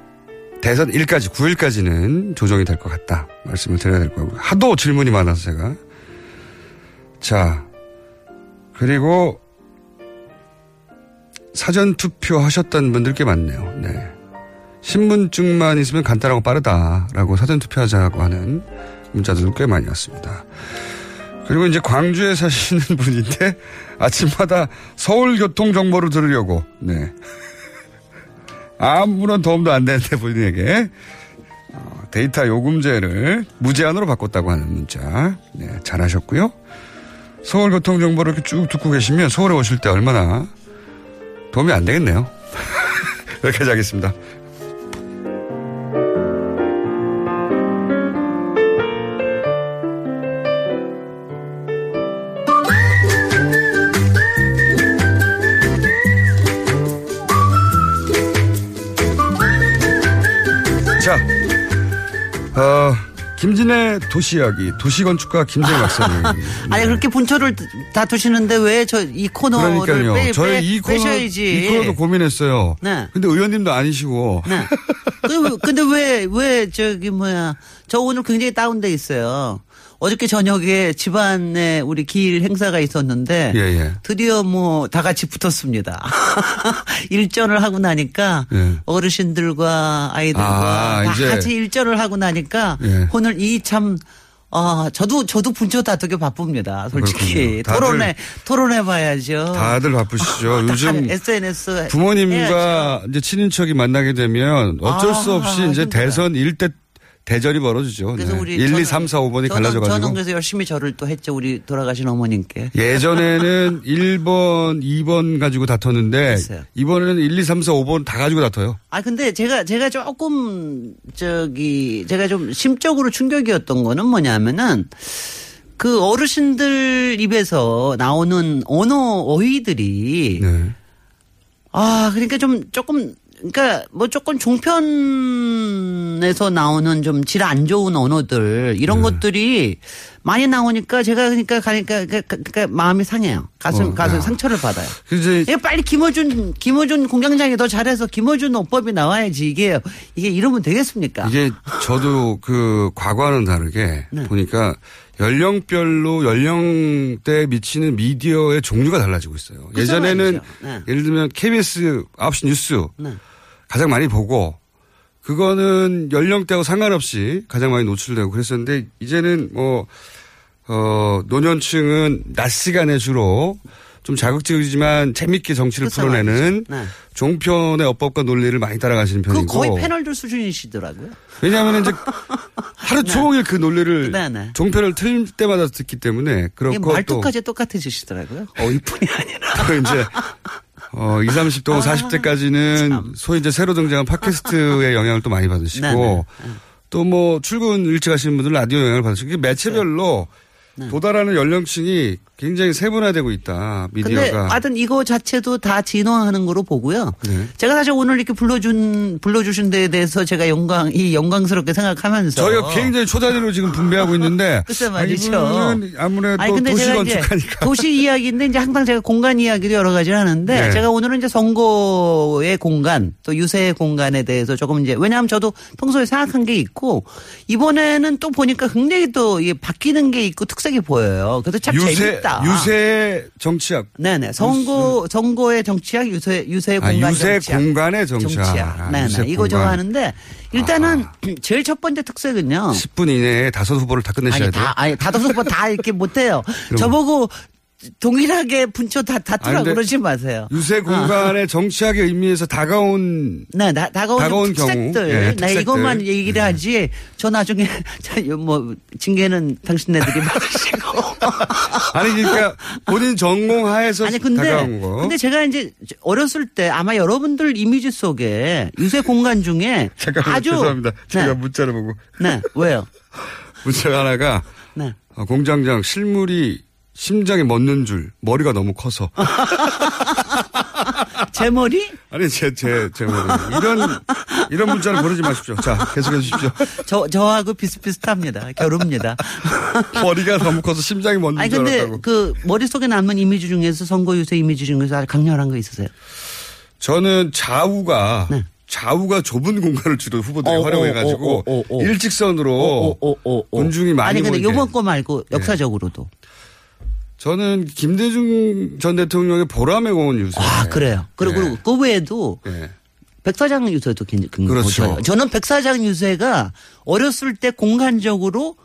대선 1까지 9일까지는 조정이 될 것 같다 말씀을 드려야 될 거고 하도 질문이 많아서 제가 자 그리고 사전 투표 하셨던 분들 꽤 많네요. 네. 신분증만 있으면 간단하고 빠르다라고 사전 투표하자고 하는 문자들도 꽤 많이 왔습니다. 그리고 이제 광주에 사시는 분인데 아침마다 서울 교통 정보를 들으려고 네. 아무런 도움도 안 되는데 본인에게 어, 데이터 요금제를 무제한으로 바꿨다고 하는 문자 네, 잘하셨고요. 서울 교통 정보를 쭉 듣고 계시면 서울에 오실 때 얼마나 도움이 안 되겠네요. 여기까지 하겠습니다. 김진애 도시 이야기, 도시 건축가 김진애 박사님. 아니 그렇게 분초를 다 두시는데 왜 저 이 코너를 그러니까요. 빼, 저희 빼, 이 코너, 빼셔야지. 이 코너도 고민했어요. 네. 근데 의원님도 아니시고. 네. 근데, 근데 왜, 왜, 저기, 뭐야. 저 오늘 굉장히 다운돼 있어요. 어저께 저녁에 집안에 우리 기일 행사가 있었는데. 예, 예. 드디어 뭐 다 같이 붙었습니다. 일전을 하고 나니까 예. 어르신들과 아이들과 아, 다 이제. 같이 일전을 하고 나니까 예. 오늘 이참 아, 저도, 저도 분초 다투기 바쁩니다. 솔직히. 다들- 토론해, 토론해 봐야죠. 다들 바쁘시죠. 요즘 SNS. 부모님과 이제 친인척이 만나게 되면 어쩔 수 아, 없이 이제 힘들어요. 대선 일대 대절이 벌어지죠. 그래서 네. 우리 1, 2, 저는- 3, 4, 5번이 저는, 갈라져 가지고. 저는 그래서 열심히 절을 또 했죠. 우리 돌아가신 어머님께. 예전에는 1번, 2번 가지고 다퉜는데. 이번에는 1, 2, 3, 4, 5번 다 가지고 다퉈요. 아 근데 제가 제가 조금 저기 제가 좀 심적으로 충격이었던 거는 뭐냐면은 그 어르신들 입에서 나오는 언어 어휘들이 네. 아 그러니까 좀 조금 그러니까 뭐 조금 종편에서 나오는 좀 질 안 좋은 언어들 이런 네. 것들이 많이 나오니까 제가 그러니까 가니까 그러니까, 그러니까 마음이 상해요. 가슴 어, 가슴 야. 상처를 받아요. 이제 이게 빨리 김어준 김어준 공장장이 더 잘해서 김어준 어법이 나와야지 이게 이게 이러면 되겠습니까? 이게 저도 그 과거와는 다르게 네. 보니까 연령별로 연령대에 미치는 미디어의 종류가 달라지고 있어요. 그죠, 예전에는 말이죠. 네. 예를 들면 KBS 9시 뉴스 네. 가장 많이 보고 그거는 연령대하고 상관없이 가장 많이 노출되고 그랬었는데 이제는 뭐, 어, 노년층은 낮 시간에 주로 좀 자극적이지만 재밌게 정치를 그쵸, 풀어내는 네. 종편의 어법과 논리를 많이 따라가시는 그 편이고. 거의 패널들 수준이시더라고요. 왜냐하면 이제 하루 종일 그 논리를 네, 네. 종편을 틀 때마다 듣기 때문에 또 말투까지 똑같으시더라고요. 어휘뿐이 아니라. 그 이제 어, 20, 30대, 아, 40대까지는 소위 이제 새로 등장한 팟캐스트의 영향을 또 많이 받으시고 네, 네. 또뭐 출근 일찍 하시는 분들은 라디오 영향을 받으시고 매체별로 네. 도달하는 연령층이 굉장히 세분화되고 있다. 근데 미디어가. 하여튼 이거 자체도 다 진화하는 거로 보고요. 네. 제가 사실 오늘 이렇게 불러준 불러주신 데에 대해서 제가 영광 이 영광스럽게 생각하면서 저희가 굉장히 초단위로 지금 분배하고 있는데 글쎄 아, 말이죠. 아무래도 아니 근데 도시 건축하니까 도시 이야기인데 이제 항상 제가 공간 이야기도 여러 가지를 하는데 네. 제가 오늘은 이제 선거의 공간 또 유세의 공간에 대해서 조금 이제 왜냐하면 저도 평소에 생각한 게 있고 이번에는 또 보니까 굉장히 또 바뀌는 게 있고 특 색이 보여요. 그래서 참 유세 재밌다. 유세 정치학 네네 선거 선거의 정치학 유세 유세 아, 공간 유세 정치학. 공간의 정치학. 아, 네네 이거 저거 공간. 하는데 일단은 제일 첫 번째 특색은요. 10분 이내에 다섯 후보를 다 끝내셔야 아니 돼요. 다 아니 다섯 번다 이렇게 못해요. 저보고 동일하게 분초 다 다투라 아니, 근데 그러지 마세요. 유세 공간의 정치학의 의미에서 다가온 네, 다, 다가온 특색들. 경우. 예, 네, 특색들. 이것만 얘기를 하지. 저 나중에, 저, 뭐, 징계는 당신네들이 받으시고. 아니 그러니까 본인 전공 하에서 아니, 근데, 다가온 거. 근데 제가 이제 어렸을 때 아마 여러분들 이미지 속에 유세 공간 중에 잠깐만 아주. 죄송합니다. 제가 네, 문자를 보고 네, 왜요? 문자가 하나가 네. 어, 공장장 실물이 심장에 멎는 줄 머리가 너무 커서 제 머리? 아니 제 제 제 머리 이런 이런 문자를 보내지 마십시오. 자 계속해 주십시오. 저, 저하고 비슷비슷합니다. 겨루입니다. 머리가 너무 커서 심장이 멎는 아니, 줄 근데 알았다고. 그 머릿속에 남는 이미지 중에서 선거 유세 이미지 중에서 아주 강렬한 거 있으세요? 저는 좌우가 네. 좌우가 좁은 공간을 주로 후보들이 어, 활용해가지고 어, 어, 어, 어. 일직선으로 군중이 많이 아니, 근데. 요번 거 말고 역사적으로도. 저는 김대중 전 대통령의 보람의 공원 유세. 아, 그래요. 그리고 네. 그 외에도 네. 백사장 유세도 굉장히 그렇죠. 좋아요. 저는 백사장 유세가 어렸을 때 공간적으로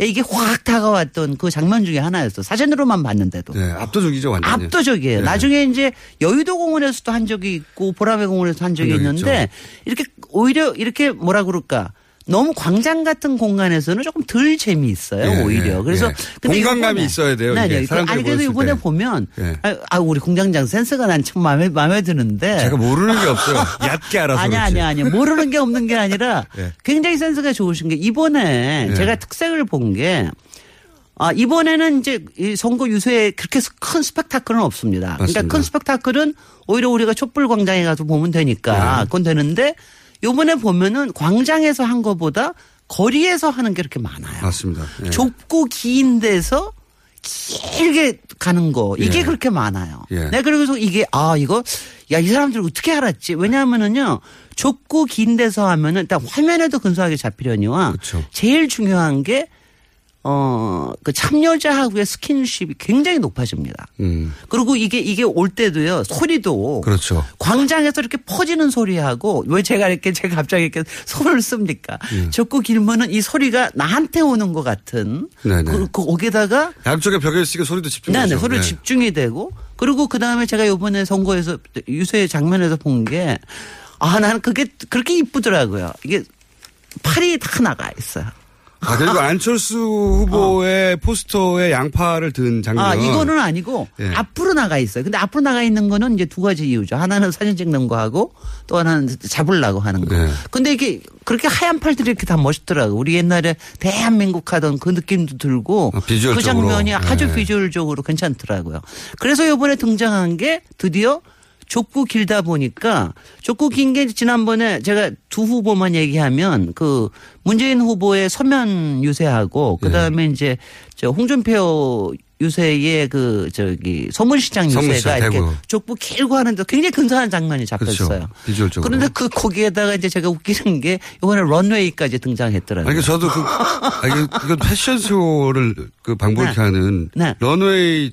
이게 확 다가왔던 그 장면 중에 하나였어. 사진으로만 봤는데도. 네, 압도적이죠 완전히. 압도적이에요. 네. 나중에 이제 여의도 공원에서도 한 적이 있고 보라매 공원에서 한 적이 한 적이 있는데 이렇게 오히려 이렇게 뭐라 그럴까. 너무 광장 같은 공간에서는 조금 덜 재미있어요, 예, 오히려. 예, 그래서 예. 근데 공간감이 있어야 돼요, 네, 이게. 네. 사람들이 아니 그래도 이번에 때. 보면 예. 아, 아, 우리 공장장 센스가 난 참 마음에 마음에 드는데 제가 모르는 게 없어요. 얕게 알아서 아니. 아니 아니 모르는 게 없는 게 아니라 예. 굉장히 센스가 좋으신 게 이번에 예. 제가 특색을 본 게 아, 이번에는 이제 이 선거 유세에 그렇게 큰 스펙타클은 없습니다. 그러니까 맞습니다. 큰 스펙타클은 오히려 우리가 촛불 광장에 가서 보면 되니까 네. 그건 되는데 요번에 보면은 광장에서 한 거보다 거리에서 하는 게 이렇게 많아요. 맞습니다. 예. 좁고 긴 데서 길게 가는 거 이게 예. 그렇게 많아요. 예. 네, 그래서 이게 아 이거 야 이 사람들 어떻게 알았지? 왜냐하면은요 좁고 긴 데서 하면은 일단 화면에도 근소하게 잡히려니와 제일 중요한 게 어, 그 참여자하고의 스킨십이 굉장히 높아집니다. 음. 그리고 이게, 이게 올 때도요, 소리도. 그렇죠. 광장에서 이렇게 퍼지는 소리하고, 왜 제가 이렇게, 제가 갑자기 이렇게 손을 씁니까? 음. 좁고 길면은 이 소리가 나한테 오는 것 같은. 네네. 그, 그 거기다가. 양쪽에 벽에 있으니까 소리도 집중되죠. 네, 네, 소리 네. 집중이 되고. 그리고 그 다음에 제가 요번에 선거에서 유세 장면에서 본 게, 아, 나는 그게 그렇게 이쁘더라고요. 이게 팔이 다 나가 있어요. 아, 그리고 안철수 후보의 포스터에 양파를 든 장면. 아, 이거는 아니고 예. 앞으로 나가 있어요. 근데 앞으로 나가 있는 거는 이제 두 가지 이유죠. 하나는 사진 찍는 거 하고 또 하나는 잡으려고 하는 거. 네. 근데 이게 그렇게 하얀 팔들이 이렇게 다 멋있더라고. 우리 옛날에 대한민국 하던 그 느낌도 들고 아, 비주얼적으로. 그 장면이 아주 네. 비주얼적으로 괜찮더라고요. 그래서 이번에 등장한 게 드디어 좁고 길다 보니까 좁고 긴 게 지난번에 제가 두 후보만 얘기하면 그 문재인 후보의 서면 유세하고 네. 그다음에 이제 저 홍준표 유세의 그 저기 서문시장 유세가 이렇게 대구. 좁고 길고 하는데 굉장히 근사한 장면이 그렇죠. 잡혔어요. 비주얼적으로. 그런데 그 거기에다가 이제 제가 웃기는 게 이번에 런웨이까지 등장했더라고요. 아니, 저도 그, 아, 이게, 이건 패션쇼를 그 방불케 네. 하는 네. 런웨이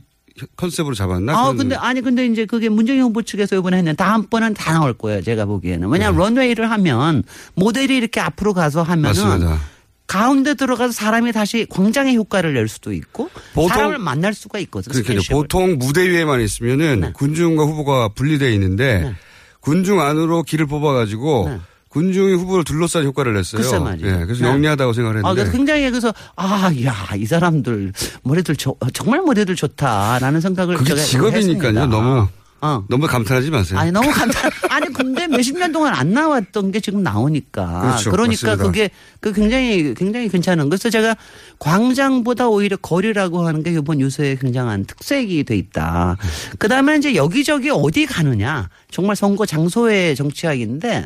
컨셉으로 잡았나? 아, 근데 아니 근데 이제 그게 문재인 후보 측에서 이번에 했는데 다음번은 다 나올 거예요. 제가 보기에는. 왜냐하면 런웨이를 하면 모델이 이렇게 앞으로 가서 하면은 네. 맞습니다. 가운데 들어가서 사람이 다시 광장의 효과를 낼 수도 있고 사람을 만날 수가 있거든요. 스킨십을. 보통 무대 위에만 있으면은 네. 군중과 후보가 분리되어 있는데 군중 안으로 길을 뽑아가지고 군중이 후보를 둘러싼 효과를 냈어요. 글쎄 말이에요. 예, 그래서 네. 영리하다고 생각을 아, 했는데. 그래서 굉장히 그래서 아, 야, 이 사람들 머리들 좋- 정말 머리들 좋다라는 생각을 그게 직업이니까요. 했습니다. 너무 너무 감탄하지 마세요. 아니 너무 감탄. 아니 근데 몇십 년 동안 안 나왔던 게 지금 나오니까. 그렇죠. 러니까 맞습니다. 그게 그 굉장히 굉장히 괜찮은. 그래서 제가 광장보다 오히려 거리라고 하는 게 이번 유세에 굉장한 특색이 돼 있다. 그 다음에 이제 여기저기 어디 가느냐. 정말 선거 장소의 정치학인데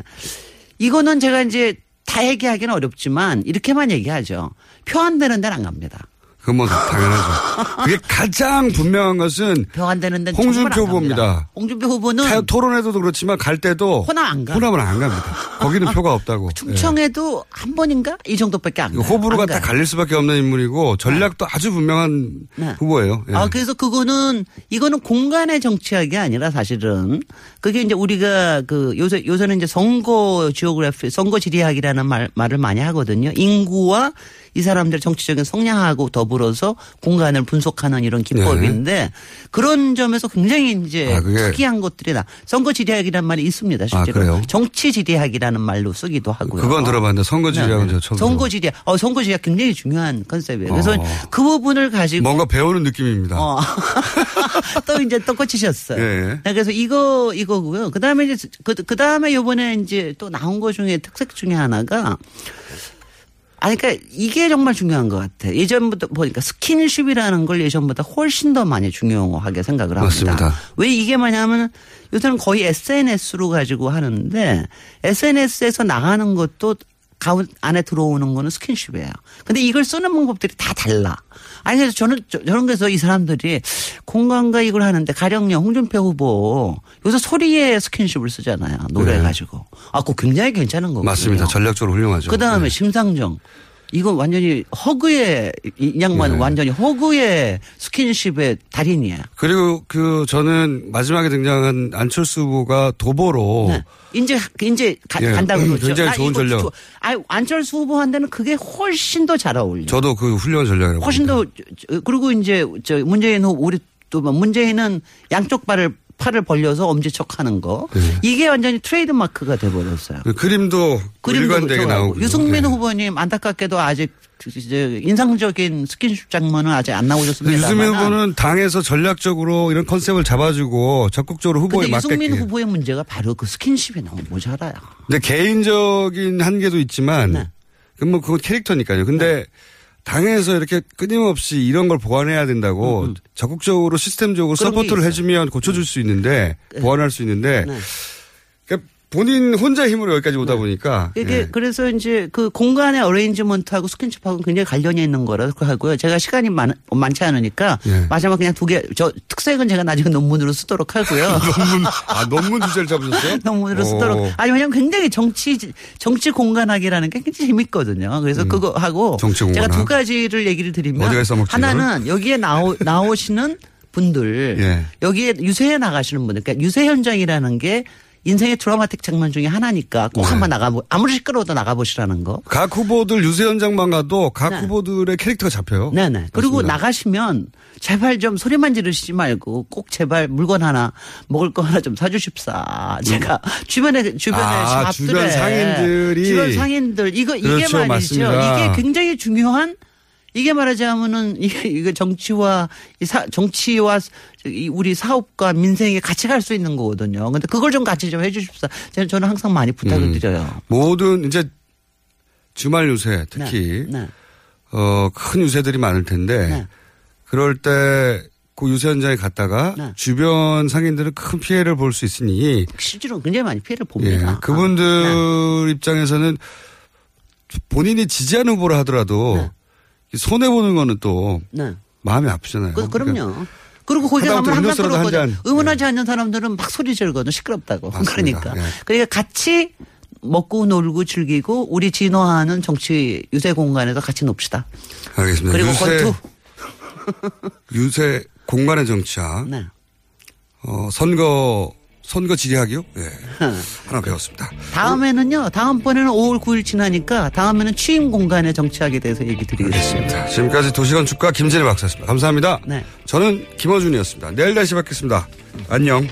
이거는 제가 이제 다 얘기하기는 어렵지만 이렇게만 얘기하죠. 표 안 되는 데는 안 갑니다. 그건 뭐 당연하죠. 그게 가장 분명한 것은 표 안 되는 데는 홍준표. 후보입니다. 홍준표 후보는 타- 토론회도 그렇지만 갈 때도 호남 안 가. 호남은 안 갑니다. 거기는 표가 없다고. 충청에도 한 번인가 이 정도밖에 안 예. 가요. 호불호가 안 다. 갈릴 수밖에 없는 인물이고 전략도 아주 분명한 네. 후보예요. 예. 아, 그래서 그거는, 이거는 공간의 정치학이 아니라 사실은 그게 이제 우리가 그 요새, 요새는 이제 선거 지오그래피, 선거 지리학이라는 말, 말을 많이 하거든요. 인구와 이 사람들의 정치적인 성향하고 더불어서 공간을 분석하는 이런 기법인데 그런 점에서 굉장히 이제 네. 아, 특이한 것들이 나. 선거 지리학이라는 말이 있습니다. 실제로. 그래요? 정치 지리학이라는 말로 쓰기도 하고요. 그건 들어봤는데 선거 지리학은 네, 저 네. 처음 선거 지리학. 어, 선거 지리학 굉장히 중요한 컨셉이에요. 그래서 어. 그 부분을 가지고 뭔가 배우는 느낌입니다. 어. 또 이제 또 꽂히셨어요. 예. 네, 그래서 이거 이거고요. 그다음에 이제 그 그다음에 요번에 이제 또 나온 것 중에 특색 중에 하나가 아니 그러니까 이게 정말 중요한 것 같아. 예전부터 보니까 스킨십이라는 걸 예전보다 훨씬 더 많이 중요하게 생각을 합니다. 맞습니다. 왜 이게 뭐냐면 요새는 거의 SNS로 가지고 하는데 SNS에서 나가는 것도 가운 안에 들어오는 거는 스킨십이에요. 근데 이걸 쓰는 방법들이 다 달라. 아니 그래서 저는 저, 저는 그래서 이 사람들이 공간과 이걸 하는데 가령령 홍준표 후보 요새 소리에 스킨십을 쓰잖아요. 노래 네. 가지고. 아, 그거 굉장히 괜찮은 거거든요. 맞습니다. 전략적으로 훌륭하죠. 그 다음에 네. 심상정. 이건 완전히 허그의 이 양반은 네. 완전히 허그의 스킨십의 달인이에요. 그리고 그 저는 마지막에 등장한 안철수 후보가 도보로 네. 이제 이제 가, 예, 간다고 그러죠. 굉장히 좋은 이거 전략. 좋- 아, 안철수 후보한테는 그게 훨씬 더 잘 어울려. 저도 그 훌륭한 전략이라고. 훨씬 더 저- 그리고 이제 저 문재인 후보 우리 또뭐 문재인은 양쪽 발을 팔을 벌려서 엄지척 하는 거 네. 이게 완전히 트레이드 마크가 돼버렸어요. 그 그림도 일관되게. 나오고 유승민 후보님 안타깝게도 아직 이제 인상적인 스킨십 장면은 아직 안 나오셨습니다. 유승민 후보는 당에서 전략적으로 이런 컨셉을 잡아주고 적극적으로 후보에 근데 유승민 맞게끔. 후보의 문제가 바로 그 스킨십이 너무 모자라요. 근데 개인적인 한계도 있지만 네. 그뭐 그건 캐릭터니까요. 근데 당에서 이렇게 끊임없이 이런 걸 보완해야 된다고 적극적으로 시스템적으로 음, 그런 게 support를. 해주면 고쳐줄 수 있는데 보완할 수 있는데 네. 본인 혼자 힘으로 여기까지 오다 보니까 이게 예. 그래서 이제 그 공간의 arrangement하고 스킨십하고 굉장히 관련이 있는 거라고 하고요. 제가 시간이 많, 많지 않으니까 예. 마지막 그냥 두 개, 저 특색은 제가 나중에 논문으로 쓰도록 하고요. 논문 아 논문 주제를 잡으셨어요? 논문으로 오. 쓰도록. 아니, 왜냐면 굉장히 정치, 정치 공간학이라는 게 굉장히 재밌거든요. 그래서 그거 하고. 음. 정치 제가. 두 가지를 얘기를 드리면. 하나는 여기에 나오, 나오시는 분들. 예. 여기에 유세에 나가시는 분들. 그러니까 유세 현장이라는 게 인생의 드라마틱 장면 중에 하나니까 꼭 네. 한번 나가보, 아무리 시끄러워도 나가보시라는 거. 각 후보들 유세 현장만 가도 각 후보들의 캐릭터가 잡혀요. 네네. 그리고 맞습니다. 나가시면 제발 좀 소리만 지르시지 말고 꼭 제발 물건 하나 먹을 거 하나 좀 사주십사. 제가 주변에 주변에 아, 샵들에 주변 상인들이. 주변 상인들 이거 이게 그렇죠, 말이죠. 맞습니다. 이게 굉장히 중요한 이게 말하자면은 이게 정치와 이 사, 정치와 이 우리 사업과 민생에 같이 갈 수 있는 거거든요. 근데 그걸 좀 같이 좀 해주십사. 저는 저는 항상 많이 부탁을 음. 드려요. 모든 이제 주말 유세 특히 네. 어, 큰 유세들이 많을 텐데 네. 그럴 때 그 유세 현장에 갔다가 네. 주변 상인들은 큰 피해를 볼 수 있으니 실제로 굉장히 많이 피해를 예, 봅니다. 그분들 입장에서는 본인이 지지하는 후보를 하더라도 손해 보는 거는 또 네. 마음이 아프잖아요. 그, 그럼요. 그리고 거기 가면 항상 그러거든. 잔. 응원하지 않는 사람들은 막 소리 지르거든. 시끄럽다고. 맞습니다. 그러니까. 예. 그러니까 같이 먹고 놀고 즐기고 우리 진화하는 정치 유세 공간에서 같이 놉시다. 알겠습니다. 그리고 유세, 권투. 유세 공간의 정치학. 네. 어, 선거 선거 지리학이요? 예. 하나 배웠습니다. 다음에는요. 다음번에는 5월 9일 지나니까 다음에는 취임 공간의 정치학에 대해서 얘기 드리겠습니다. 지금까지 도시건축가 김진일 박사였습니다. 감사합니다. 네. 저는 김어준이었습니다. 내일 다시 뵙겠습니다. 안녕.